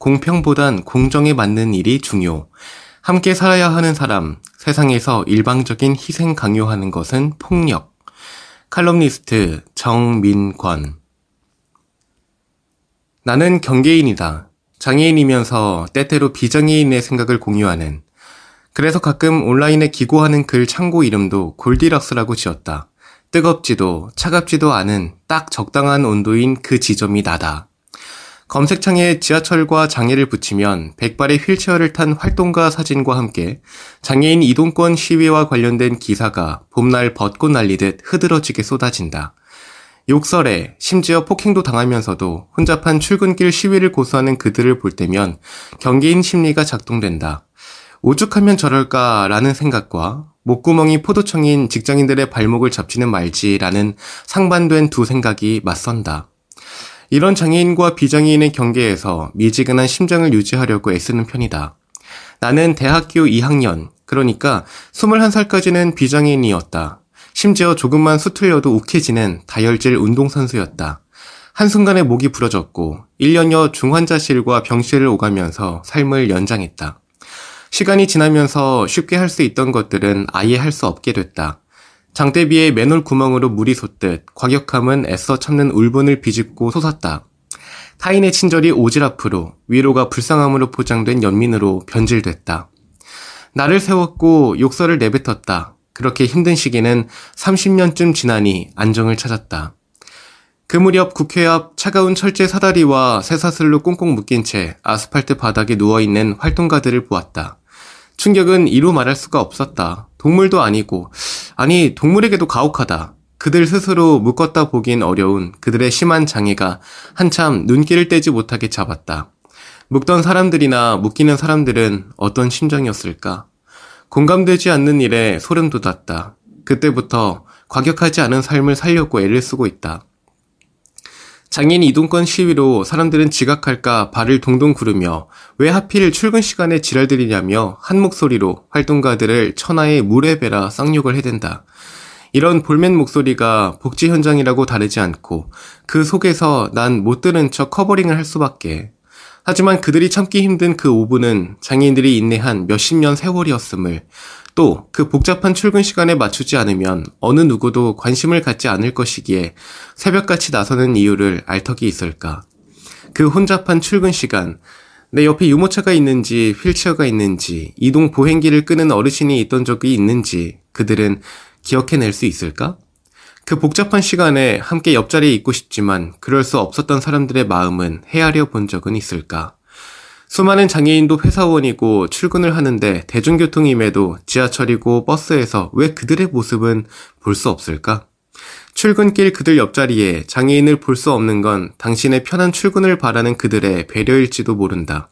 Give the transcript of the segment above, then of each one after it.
공평보단 공정에 맞는 일이 중요. 함께 살아야 하는 사람, 세상에서 일방적인 희생 강요하는 것은 폭력. 칼럼니스트 정민권. 나는 경계인이다. 장애인이면서 때때로 비장애인의 생각을 공유하는. 그래서 가끔 온라인에 기고하는 글 창고 이름도 골디락스라고 지었다. 뜨겁지도 차갑지도 않은 딱 적당한 온도인 그 지점이 나다. 검색창에 지하철과 장애를 붙이면 백발의 휠체어를 탄 활동가 사진과 함께 장애인 이동권 시위와 관련된 기사가 봄날 벚꽃 날리듯 흐드러지게 쏟아진다. 욕설에 심지어 폭행도 당하면서도 혼잡한 출근길 시위를 고수하는 그들을 볼 때면 경계인 심리가 작동된다. 오죽하면 저럴까라는 생각과 목구멍이 포도청인 직장인들의 발목을 잡지는 말지라는 상반된 두 생각이 맞선다. 이런 장애인과 비장애인의 경계에서 미지근한 심장을 유지하려고 애쓰는 편이다. 나는 대학교 2학년, 그러니까 21살까지는 비장애인이었다. 심지어 조금만 수틀려도 욱해지는 다혈질 운동선수였다. 한순간에 목이 부러졌고 1년여 중환자실과 병실을 오가면서 삶을 연장했다. 시간이 지나면서 쉽게 할 수 있던 것들은 아예 할 수 없게 됐다. 장대비의 맨홀 구멍으로 물이 솟듯 과격함은 애써 참는 울분을 비집고 솟았다. 타인의 친절이 오지랖으로 위로가 불쌍함으로 포장된 연민으로 변질됐다. 나를 세웠고 욕설을 내뱉었다. 그렇게 힘든 시기는 30년쯤 지나니 안정을 찾았다. 그 무렵 국회 앞 차가운 철제 사다리와 쇠사슬로 꽁꽁 묶인 채 아스팔트 바닥에 누워있는 활동가들을 보았다. 충격은 이루 말할 수가 없었다. 동물도 아니고, 아니, 동물에게도 가혹하다. 그들 스스로 묶었다 보긴 어려운 그들의 심한 장애가 한참 눈길을 떼지 못하게 잡았다. 묶던 사람들이나 묶이는 사람들은 어떤 심정이었을까? 공감되지 않는 일에 소름 돋았다. 그때부터 과격하지 않은 삶을 살려고 애를 쓰고 있다. 장애인 이동권 시위로 사람들은 지각할까 발을 동동 구르며 왜 하필 출근 시간에 지랄들이냐며 한 목소리로 활동가들을 천하의 무뢰배라 쌍욕을 해댄다. 이런 볼멘 목소리가 복지 현장이라고 다르지 않고 그 속에서 난 못 들은 척 covering을 할 수밖에. 하지만 그들이 참기 힘든 그 5분은 장애인들이 인내한 몇십 년 세월이었음을 또 그 복잡한 출근 시간에 맞추지 않으면 어느 누구도 관심을 갖지 않을 것이기에 새벽같이 나서는 이유를 알 턱이 있을까. 그 혼잡한 출근 시간, 내 옆에 유모차가 있는지 휠체어가 있는지 이동 보행기를 끄는 어르신이 있던 적이 있는지 그들은 기억해낼 수 있을까? 그 복잡한 시간에 함께 옆자리에 있고 싶지만 그럴 수 없었던 사람들의 마음은 헤아려 본 적은 있을까? 수많은 장애인도 회사원이고 출근을 하는데 대중교통임에도 지하철이고 버스에서 왜 그들의 모습은 볼 수 없을까? 출근길 그들 옆자리에 장애인을 볼 수 없는 건 당신의 편한 출근을 바라는 그들의 배려일지도 모른다.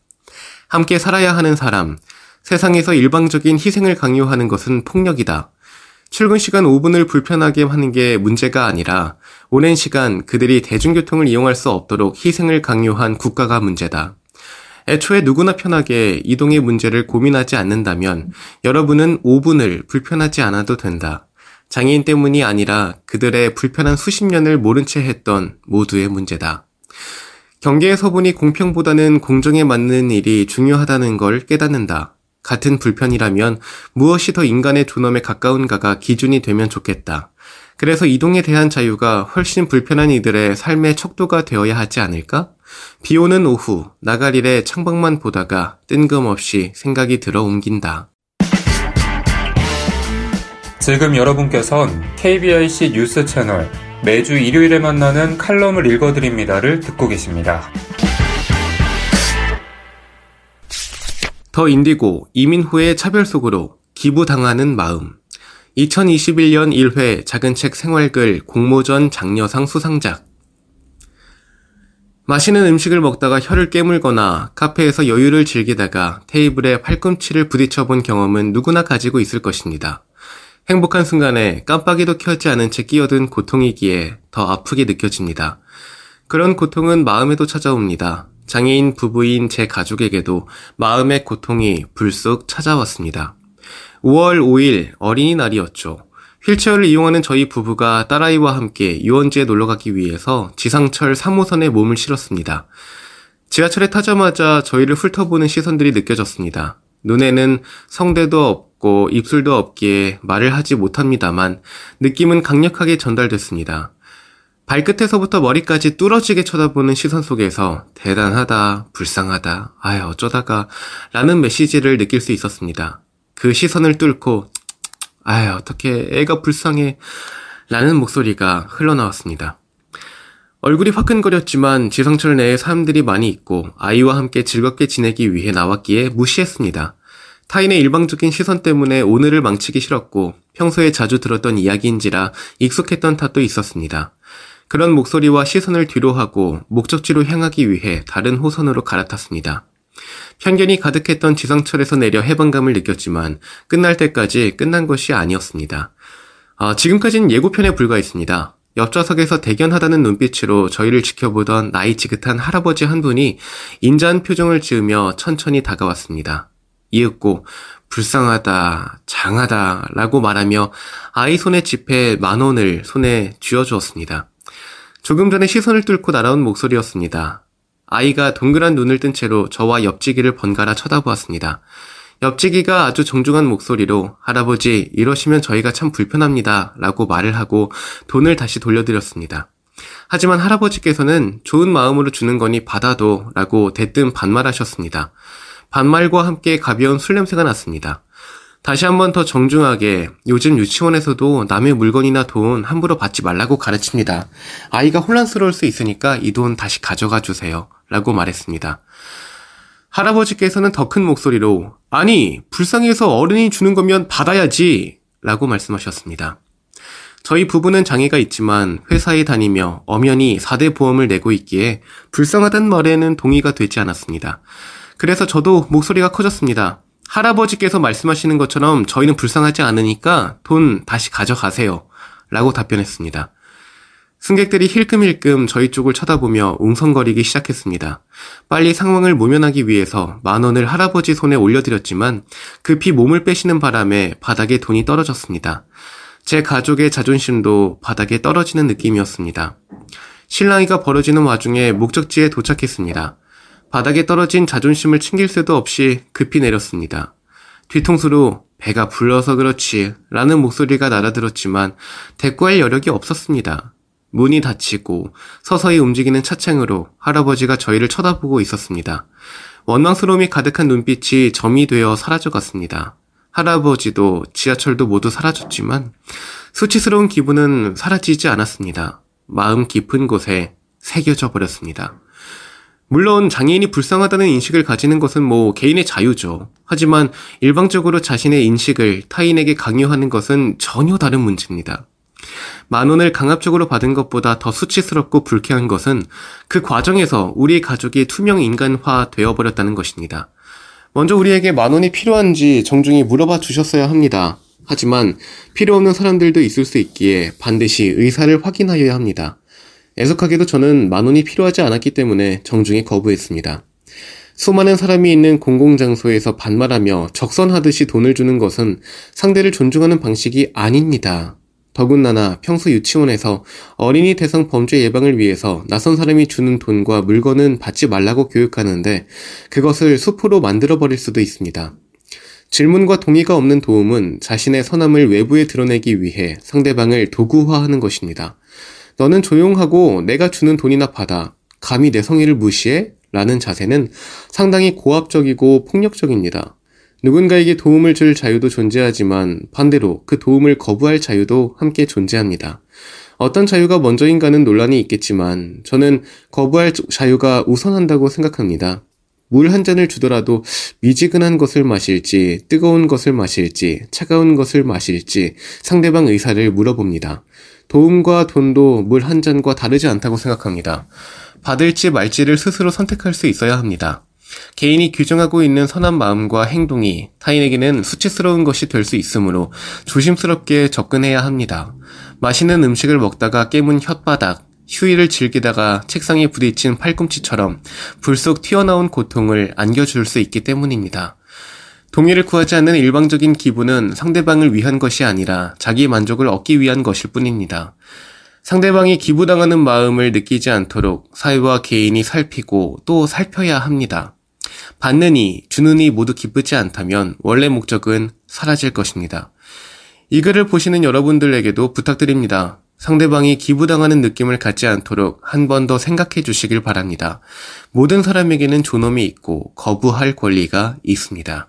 함께 살아야 하는 사람, 세상에서 일방적인 희생을 강요하는 것은 폭력이다. 출근 시간 5분을 불편하게 하는 게 문제가 아니라 오랜 시간 그들이 대중교통을 이용할 수 없도록 희생을 강요한 국가가 문제다. 애초에 누구나 편하게 이동의 문제를 고민하지 않는다면 여러분은 5분을 불편하지 않아도 된다. 장애인 때문이 아니라 그들의 불편한 수십 년을 모른 채 했던 모두의 문제다. 경계의 서분이 공평보다는 공정에 맞는 일이 중요하다는 걸 깨닫는다. 같은 불편이라면 무엇이 더 인간의 존엄에 가까운가가 기준이 되면 좋겠다. 그래서 이동에 대한 자유가 훨씬 불편한 이들의 삶의 척도가 되어야 하지 않을까? 비 오는 오후 나가리래 창밖만 보다가 뜬금없이 생각이 들어 옮긴다. 지금 여러분께선 KBIC 뉴스 채널 매주 일요일에 만나는 칼럼을 읽어드립니다를 듣고 계십니다. 더 인디고 이민 후의 차별 속으로 기부당하는 마음. 2021년 1회 작은 책 생활글 공모전 장려상 수상작. 맛있는 음식을 먹다가 혀를 깨물거나 카페에서 여유를 즐기다가 테이블에 팔꿈치를 부딪혀본 경험은 누구나 가지고 있을 것입니다. 행복한 순간에 깜빡이도 켜지 않은 채 끼어든 고통이기에 더 아프게 느껴집니다. 그런 고통은 마음에도 찾아옵니다. 장애인 부부인 제 가족에게도 마음의 고통이 불쑥 찾아왔습니다. 5월 5일 어린이날이었죠. 휠체어를 이용하는 저희 부부가 딸아이와 함께 유원지에 놀러 가기 위해서 지상철 3호선에 몸을 실었습니다. 지하철에 타자마자 저희를 훑어보는 시선들이 느껴졌습니다. 눈에는 성대도 없고 입술도 없기에 말을 하지 못합니다만 느낌은 강력하게 전달됐습니다. 발끝에서부터 머리까지 뚫어지게 쳐다보는 시선 속에서 대단하다, 불쌍하다, 아유 어쩌다가 라는 메시지를 느낄 수 있었습니다. 그 시선을 뚫고 아유 어떻게 애가 불쌍해 라는 목소리가 흘러나왔습니다. 얼굴이 화끈거렸지만 지상철 내에 사람들이 많이 있고 아이와 함께 즐겁게 지내기 위해 나왔기에 무시했습니다. 타인의 일방적인 시선 때문에 오늘을 망치기 싫었고 평소에 자주 들었던 이야기인지라 익숙했던 탓도 있었습니다. 그런 목소리와 시선을 뒤로 하고 목적지로 향하기 위해 다른 호선으로 갈아탔습니다. 편견이 가득했던 지상철에서 내려 해방감을 느꼈지만 끝날 때까지 끝난 것이 아니었습니다. 아, 지금까지는 예고편에 불과했습니다. 옆좌석에서 대견하다는 눈빛으로 저희를 지켜보던 나이 지긋한 할아버지 한 분이 인자한 표정을 지으며 천천히 다가왔습니다. 이윽고 불쌍하다, 장하다 라고 말하며 아이 손에 집해 만 원을 손에 쥐어주었습니다. 조금 전에 시선을 뚫고 날아온 목소리였습니다. 아이가 동그란 눈을 뜬 채로 저와 옆지기를 번갈아 쳐다보았습니다. 옆지기가 아주 정중한 목소리로 할아버지 이러시면 저희가 참 불편합니다 라고 말을 하고 돈을 다시 돌려드렸습니다. 하지만 할아버지께서는 좋은 마음으로 주는 거니 받아도 라고 대뜸 반말하셨습니다. 반말과 함께 가벼운 술 냄새가 났습니다. 다시 한번 더 정중하게 요즘 유치원에서도 남의 물건이나 돈 함부로 받지 말라고 가르칩니다. 아이가 혼란스러울 수 있으니까 이 돈 다시 가져가 주세요. 라고 말했습니다. 할아버지께서는 더 큰 목소리로 아니 불쌍해서 어른이 주는 거면 받아야지 라고 말씀하셨습니다. 저희 부부는 장애가 있지만 회사에 다니며 엄연히 4대 보험을 내고 있기에 불쌍하단 말에는 동의가 되지 않았습니다. 그래서 저도 목소리가 커졌습니다. 할아버지께서 말씀하시는 것처럼 저희는 불쌍하지 않으니까 돈 다시 가져가세요. 라고 답변했습니다. 승객들이 힐끔힐끔 저희 쪽을 쳐다보며 웅성거리기 시작했습니다. 빨리 상황을 모면하기 위해서 만 원을 할아버지 손에 올려드렸지만 급히 몸을 빼시는 바람에 바닥에 돈이 떨어졌습니다. 제 가족의 자존심도 바닥에 떨어지는 느낌이었습니다. 신랑이가 벌어지는 와중에 목적지에 도착했습니다. 바닥에 떨어진 자존심을 챙길 새도 없이 급히 내렸습니다. 뒤통수로 배가 불러서 그렇지 라는 목소리가 날아들었지만 대꾸할 여력이 없었습니다. 문이 닫히고 서서히 움직이는 차창으로 할아버지가 저희를 쳐다보고 있었습니다. 원망스러움이 가득한 눈빛이 점이 되어 사라져갔습니다. 할아버지도 지하철도 모두 사라졌지만 수치스러운 기분은 사라지지 않았습니다. 마음 깊은 곳에 새겨져 버렸습니다. 물론 장애인이 불쌍하다는 인식을 가지는 것은 뭐 개인의 자유죠. 하지만 일방적으로 자신의 인식을 타인에게 강요하는 것은 전혀 다른 문제입니다. 만 원을 강압적으로 받은 것보다 더 수치스럽고 불쾌한 것은 그 과정에서 우리 가족이 투명 인간화 되어버렸다는 것입니다. 먼저 우리에게 만 원이 필요한지 정중히 물어봐 주셨어야 합니다. 하지만 필요 없는 사람들도 있을 수 있기에 반드시 의사를 확인하여야 합니다. 애석하게도 저는 만 원이 필요하지 않았기 때문에 정중히 거부했습니다. 수많은 사람이 있는 공공장소에서 반말하며 적선하듯이 돈을 주는 것은 상대를 존중하는 방식이 아닙니다. 더군다나 평소 유치원에서 어린이 대상 범죄 예방을 위해서 낯선 사람이 주는 돈과 물건은 받지 말라고 교육하는데 그것을 수포로 만들어버릴 수도 있습니다. 질문과 동의가 없는 도움은 자신의 선함을 외부에 드러내기 위해 상대방을 도구화하는 것입니다. 너는 조용하고 내가 주는 돈이나 받아. 감히 내 성의를 무시해? 라는 자세는 상당히 고압적이고 폭력적입니다. 누군가에게 도움을 줄 자유도 존재하지만 반대로 그 도움을 거부할 자유도 함께 존재합니다. 어떤 자유가 먼저인가는 논란이 있겠지만 저는 거부할 자유가 우선한다고 생각합니다. 물 한 잔을 주더라도 미지근한 것을 마실지, 뜨거운 것을 마실지, 차가운 것을 마실지 상대방 의사를 물어봅니다. 도움과 돈도 물 한 잔과 다르지 않다고 생각합니다. 받을지 말지를 스스로 선택할 수 있어야 합니다. 개인이 규정하고 있는 선한 마음과 행동이 타인에게는 수치스러운 것이 될 수 있으므로 조심스럽게 접근해야 합니다. 맛있는 음식을 먹다가 깨문 혓바닥, 휴일을 즐기다가 책상에 부딪힌 팔꿈치처럼 불쑥 튀어나온 고통을 안겨줄 수 있기 때문입니다. 동의를 구하지 않는 일방적인 기부는 상대방을 위한 것이 아니라 자기 만족을 얻기 위한 것일 뿐입니다. 상대방이 기부당하는 마음을 느끼지 않도록 사회와 개인이 살피고 또 살펴야 합니다. 받는 이, 주는 이 모두 기쁘지 않다면 원래 목적은 사라질 것입니다. 이 글을 보시는 여러분들에게도 부탁드립니다. 상대방이 기부당하는 느낌을 갖지 않도록 한 번 더 생각해 주시길 바랍니다. 모든 사람에게는 존엄이 있고 거부할 권리가 있습니다.